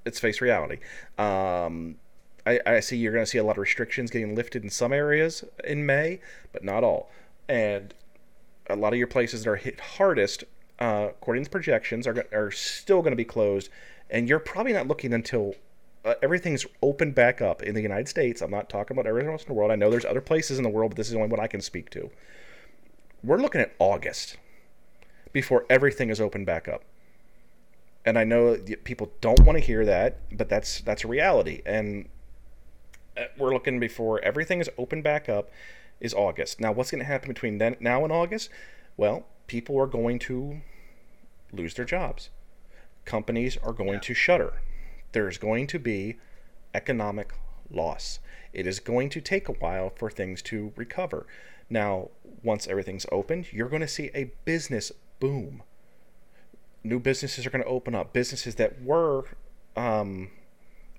Let's face reality. Um, I, I see you're going to see a lot of restrictions getting lifted in some areas in May, but not all. And a lot of your places that are hit hardest, uh, according to projections, are are still going to be closed. And you're probably not looking until uh, everything's opened back up in the United States. I'm not talking about everything else in the world. I know there's other places in the world, but this is only what I can speak to. We're looking at August before everything is opened back up. And I know people don't want to hear that, but that's that's a reality. And uh, we're looking before everything is opened back up is August. Now, what's going to happen between then now and August? Well, people are going to lose their jobs. Companies are going to shutter. There's going to be economic loss. It is going to take a while for things to recover. Now, once everything's opened, you're going to see a business boom. New businesses are going to open up. Businesses that were um,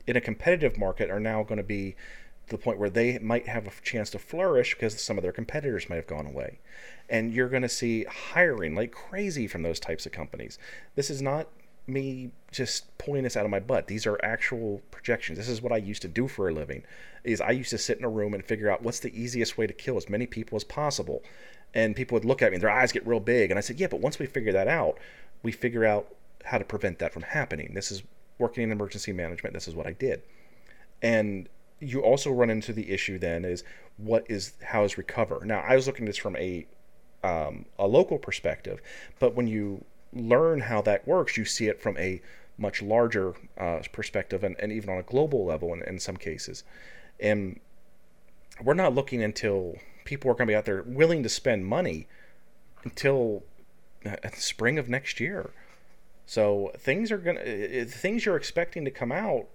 in a competitive market are now going to be to the point where they might have a chance to flourish because some of their competitors might have gone away. And you're going to see hiring like crazy from those types of companies. This is not me just pulling this out of my butt. These are actual projections. This is what I used to do for a living. Is I used to sit in a room and figure out what's the easiest way to kill as many people as possible. And people would look at me and their eyes get real big. And I said, "Yeah, but once we figure that out, we figure out how to prevent that from happening. This is working in emergency management. This is what I did." And you also run into the issue then is what is how is recover now i was looking at this from a um, a local perspective but when you learn how that works you see it from a much larger uh, perspective and, and even on a global level in, in some cases. And we're not looking until people are going to be out there willing to spend money until uh, spring of next year. So things are going to things you're expecting to come out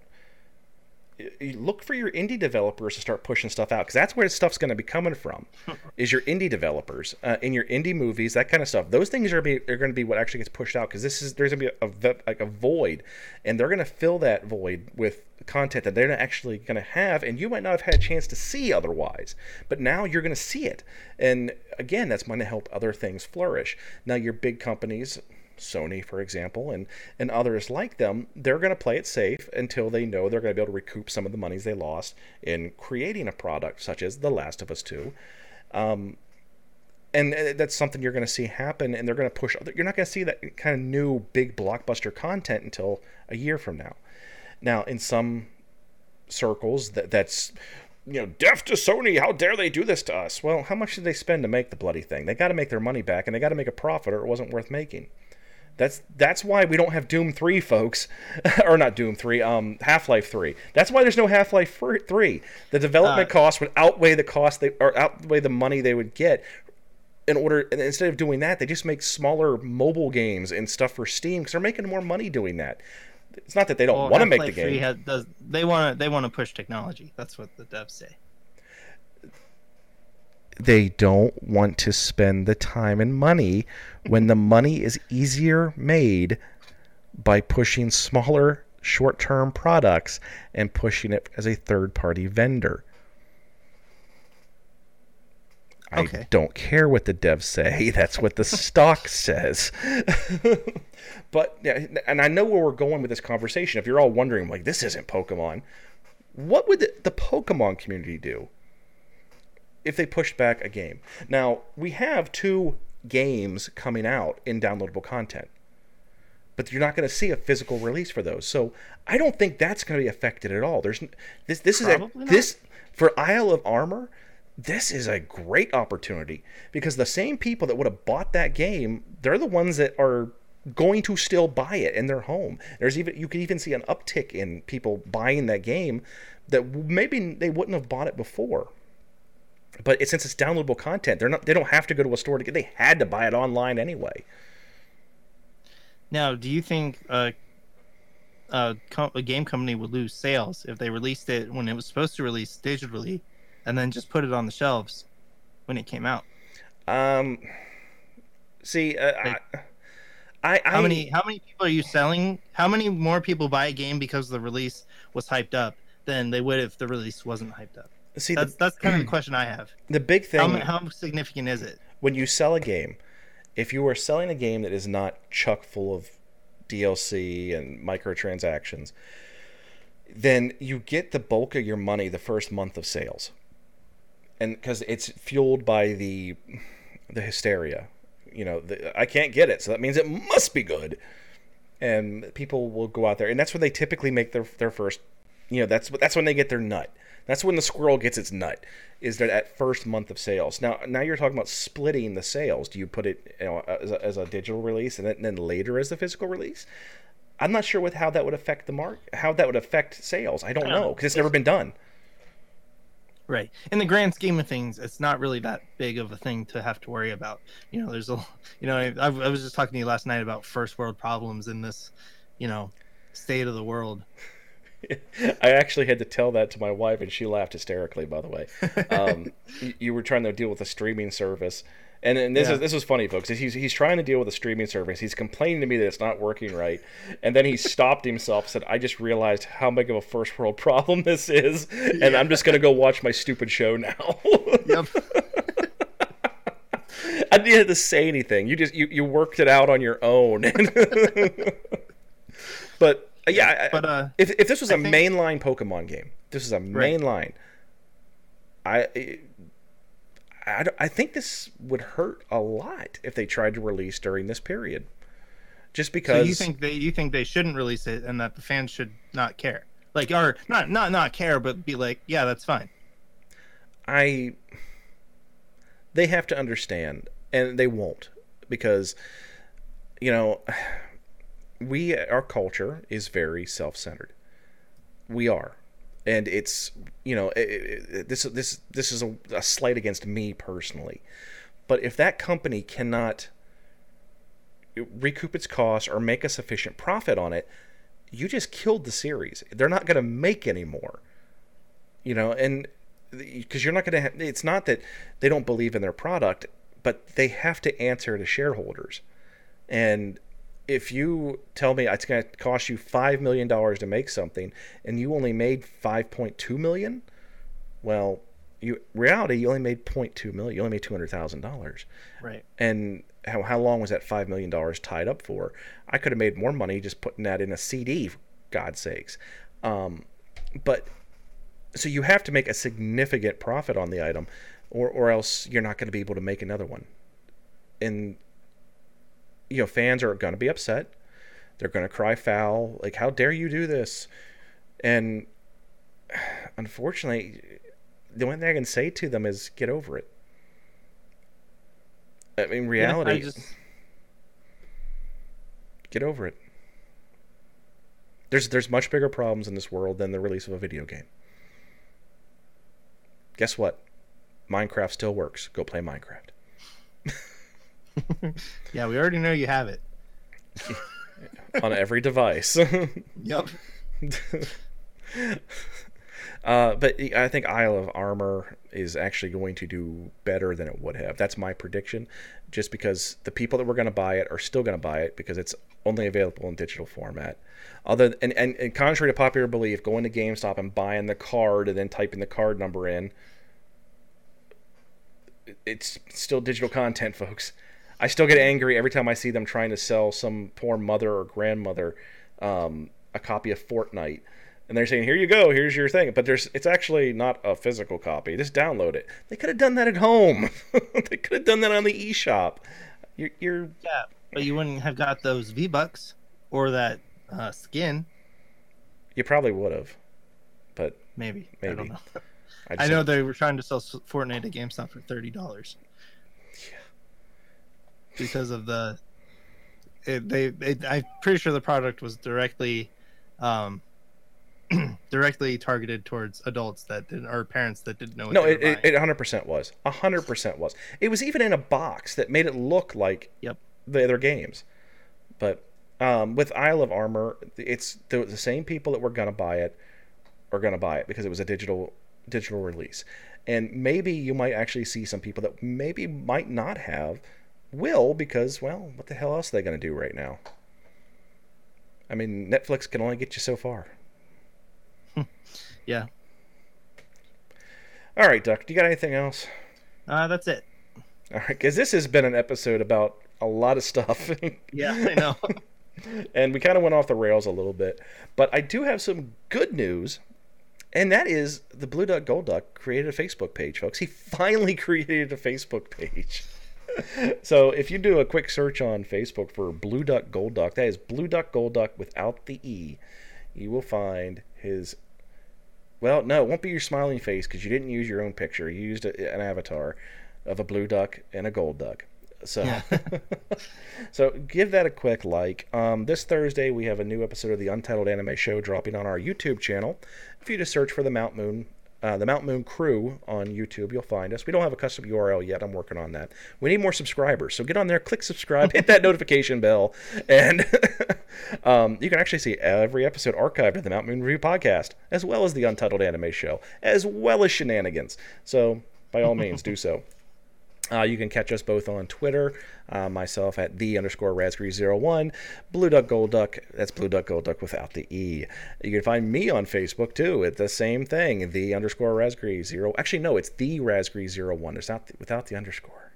look for your indie developers to start pushing stuff out because that's where stuff's going to be coming from is your indie developers uh, in your indie movies that kind of stuff. Those things are, be, are going to be what actually gets pushed out because this is there's going to be a, like a void and they're going to fill that void with content that they're not actually going to have and you might not have had a chance to see otherwise but now you're going to see it. And again that's going to help other things flourish. Now your big companies Sony, for example, and, and others like them, they're going to play it safe until they know they're going to be able to recoup some of the monies they lost in creating a product such as The Last of Us 2. Um, and that's something you're going to see happen, and they're going to push. You're not going to see that kind of new big blockbuster content until a year from now. Now, in some circles, that that's you know, deaf to Sony. How dare they do this to us? Well, how much did they spend to make the bloody thing? They got to make their money back, and they got to make a profit, or it wasn't worth making. That's that's why we don't have Doom 3, folks. or not Doom 3, um Half-Life 3. That's why there's no Half-Life 3. The development uh, cost would outweigh the cost they or outweigh the money they would get in order and instead of doing that, they just make smaller mobile games and stuff for Steam cuz they're making more money doing that. It's not that they don't well, want to make the game. Has, does, they want to they want to push technology. That's what the devs say they don't want to spend the time and money when the money is easier made by pushing smaller short term products and pushing it as a third party vendor. Okay. I don't care what the devs say. That's what the stock says. but and I know where we're going with this conversation. If you're all wondering, like, this isn't Pokemon, what would the, the Pokemon community do? If they pushed back a game. Now, we have two games coming out in downloadable content. But you're not going to see a physical release for those. So, I don't think that's going to be affected at all. There's this this Probably is a, this for Isle of Armor, this is a great opportunity because the same people that would have bought that game, they're the ones that are going to still buy it in their home. There's even you can even see an uptick in people buying that game that maybe they wouldn't have bought it before but it, since it's downloadable content, they're not they don't have to go to a store to get. They had to buy it online anyway. Now, do you think uh, a, a game company would lose sales if they released it when it was supposed to release digitally, and then just put it on the shelves when it came out? Um, see, uh, like, I, I, how many how many people are you selling? How many more people buy a game because the release was hyped up than they would if the release wasn't hyped up? See, that's, the, that's kind of the question I have. The big thing. How, how significant is it? When you sell a game, if you are selling a game that is not chuck full of DLC and microtransactions, then you get the bulk of your money the first month of sales, and because it's fueled by the the hysteria, you know, the, I can't get it, so that means it must be good, and people will go out there, and that's where they typically make their their first, you know, that's that's when they get their nut that's when the squirrel gets its nut. Is that at first month of sales? Now, now you're talking about splitting the sales. Do you put it you know, as, a, as a digital release and then, and then later as the physical release? I'm not sure with how that would affect the mark, how that would affect sales. I don't know because it's never been done. Right. In the grand scheme of things, it's not really that big of a thing to have to worry about. You know, there's a, you know, I, I was just talking to you last night about first world problems in this, you know, state of the world. I actually had to tell that to my wife, and she laughed hysterically. By the way, um, you, were trying to deal with a streaming service, and, and this yeah. is this was funny, folks. He's he's trying to deal with a streaming service. He's complaining to me that it's not working right, and then he stopped himself. Said, "I just realized how big of a first world problem this is, and yeah. I'm just gonna go watch my stupid show now." yep. I didn't have to say anything. You just you, you worked it out on your own. but yeah, but uh, if if this was I a think... mainline Pokemon game, this is a mainline. Right. I, I I think this would hurt a lot if they tried to release during this period. Just because so you think they you think they shouldn't release it and that the fans should not care. Like, or not not not care, but be like, yeah, that's fine. I they have to understand and they won't because you know we our culture is very self-centered. We are. And it's, you know, it, it, this this this is a, a slight against me personally. But if that company cannot recoup its costs or make a sufficient profit on it, you just killed the series. They're not going to make any more. You know, and because you're not going to have, it's not that they don't believe in their product, but they have to answer to shareholders. And if you tell me it's going to cost you 5 million dollars to make something and you only made 5.2 million, well, you reality you only made 0.2 million. You only made $200,000. Right. And how, how long was that $5 million tied up for? I could have made more money just putting that in a CD, for God's sakes. Um, but so you have to make a significant profit on the item, or, or else you're not going to be able to make another one. And, you know, fans are going to be upset. They're going to cry foul. Like, how dare you do this? And unfortunately, the only thing I can say to them is get over it. I mean, reality. Yeah, I just... Get over it. There's there's much bigger problems in this world than the release of a video game. Guess what? Minecraft still works. Go play Minecraft. yeah, we already know you have it. On every device. yep. Uh, but I think Isle of Armor is actually going to do better than it would have. That's my prediction, just because the people that were going to buy it are still going to buy it because it's only available in digital format. Other and, and, and contrary to popular belief, going to GameStop and buying the card and then typing the card number in, it's still digital content, folks. I still get angry every time I see them trying to sell some poor mother or grandmother um, a copy of Fortnite and they're saying, "Here you go, here's your thing." But there's it's actually not a physical copy. Just download it. They could have done that at home. they could have done that on the eShop. You're, you're yeah, but you wouldn't have got those V Bucks or that uh, skin. You probably would have, but maybe. maybe. I don't know. I, I know they were trying to sell Fortnite at GameStop for thirty dollars. Because of the, it, they, it, I'm pretty sure the product was directly, um, directly targeted towards adults that didn't or parents that didn't know. no, it, it, it 100% was. 100% was. It was even in a box that made it look like yep. the other games. But um, with Isle of Armor, it's the, the same people that were gonna buy it are gonna buy it because it was a digital digital release. And maybe you might actually see some people that maybe might not have will because well, what the hell else are they gonna do right now? I mean, Netflix can only get you so far. Yeah. All right, Duck. Do you got anything else? Uh, that's it. All right, because this has been an episode about a lot of stuff. yeah, I know. and we kind of went off the rails a little bit, but I do have some good news, and that is the Blue Duck Gold Duck created a Facebook page, folks. He finally created a Facebook page. so if you do a quick search on Facebook for Blue Duck Gold Duck, that is Blue Duck Gold Duck without the E, you will find his well, no, it won't be your smiling face because you didn't use your own picture. You used a, an avatar of a blue duck and a gold duck. So, yeah. so give that a quick like. Um, this Thursday we have a new episode of the Untitled Anime Show dropping on our YouTube channel. If you just search for the Mount Moon uh, the Mount Moon Crew on YouTube. You'll find us. We don't have a custom URL yet. I'm working on that. We need more subscribers, so get on there, click subscribe, hit that notification bell, and um, you can actually see every episode archived in the Mount Moon Review podcast, as well as the Untitled Anime Show, as well as shenanigans. So by all means, do so. Uh, you can catch us both on Twitter, uh, myself at the underscore raspberry01, Blue Duck Gold Duck, that's Blue Duck Gold Duck without the E. You can find me on Facebook too, at the same thing, the underscore raspberry zero. Actually, no, it's the raspberry zero one. It's not the, without the underscore.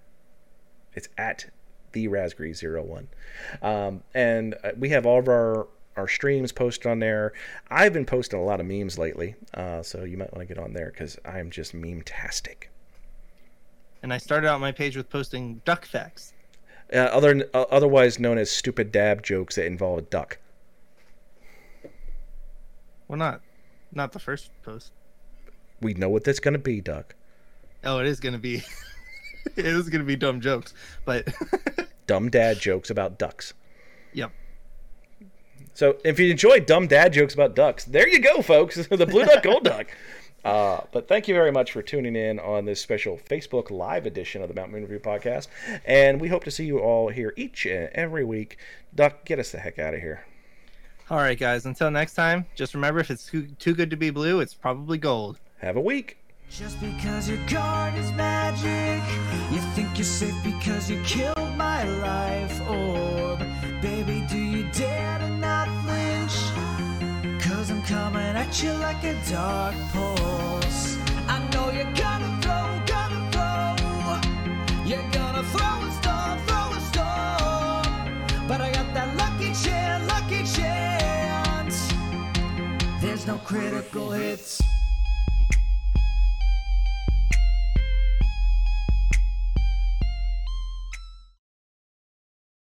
It's at the raspberry zero one. Um, and uh, we have all of our our streams posted on there. I've been posting a lot of memes lately, uh, so you might want to get on there because I'm just meme-tastic and I started out my page with posting duck facts. Uh, other, uh, otherwise known as stupid dab jokes that involve a duck. Well, not? Not the first post. We know what that's going to be, duck. Oh, it is gonna be. it is gonna be dumb jokes, but Dumb dad jokes about ducks. yep. So if you enjoy dumb dad jokes about ducks, there you go, folks. the blue duck, gold duck. Uh, but thank you very much for tuning in on this special Facebook Live edition of the Mount Moon Review podcast. And we hope to see you all here each and every week. Duck, get us the heck out of here. All right, guys. Until next time, just remember if it's too, too good to be blue, it's probably gold. Have a week. Just because your card is magic, you think you're safe because you killed my life orb. At you like a dark pulse. I know you're gonna throw, gonna throw. You're gonna throw a storm, throw a storm. But I got that lucky chance, lucky chance. There's no critical hits.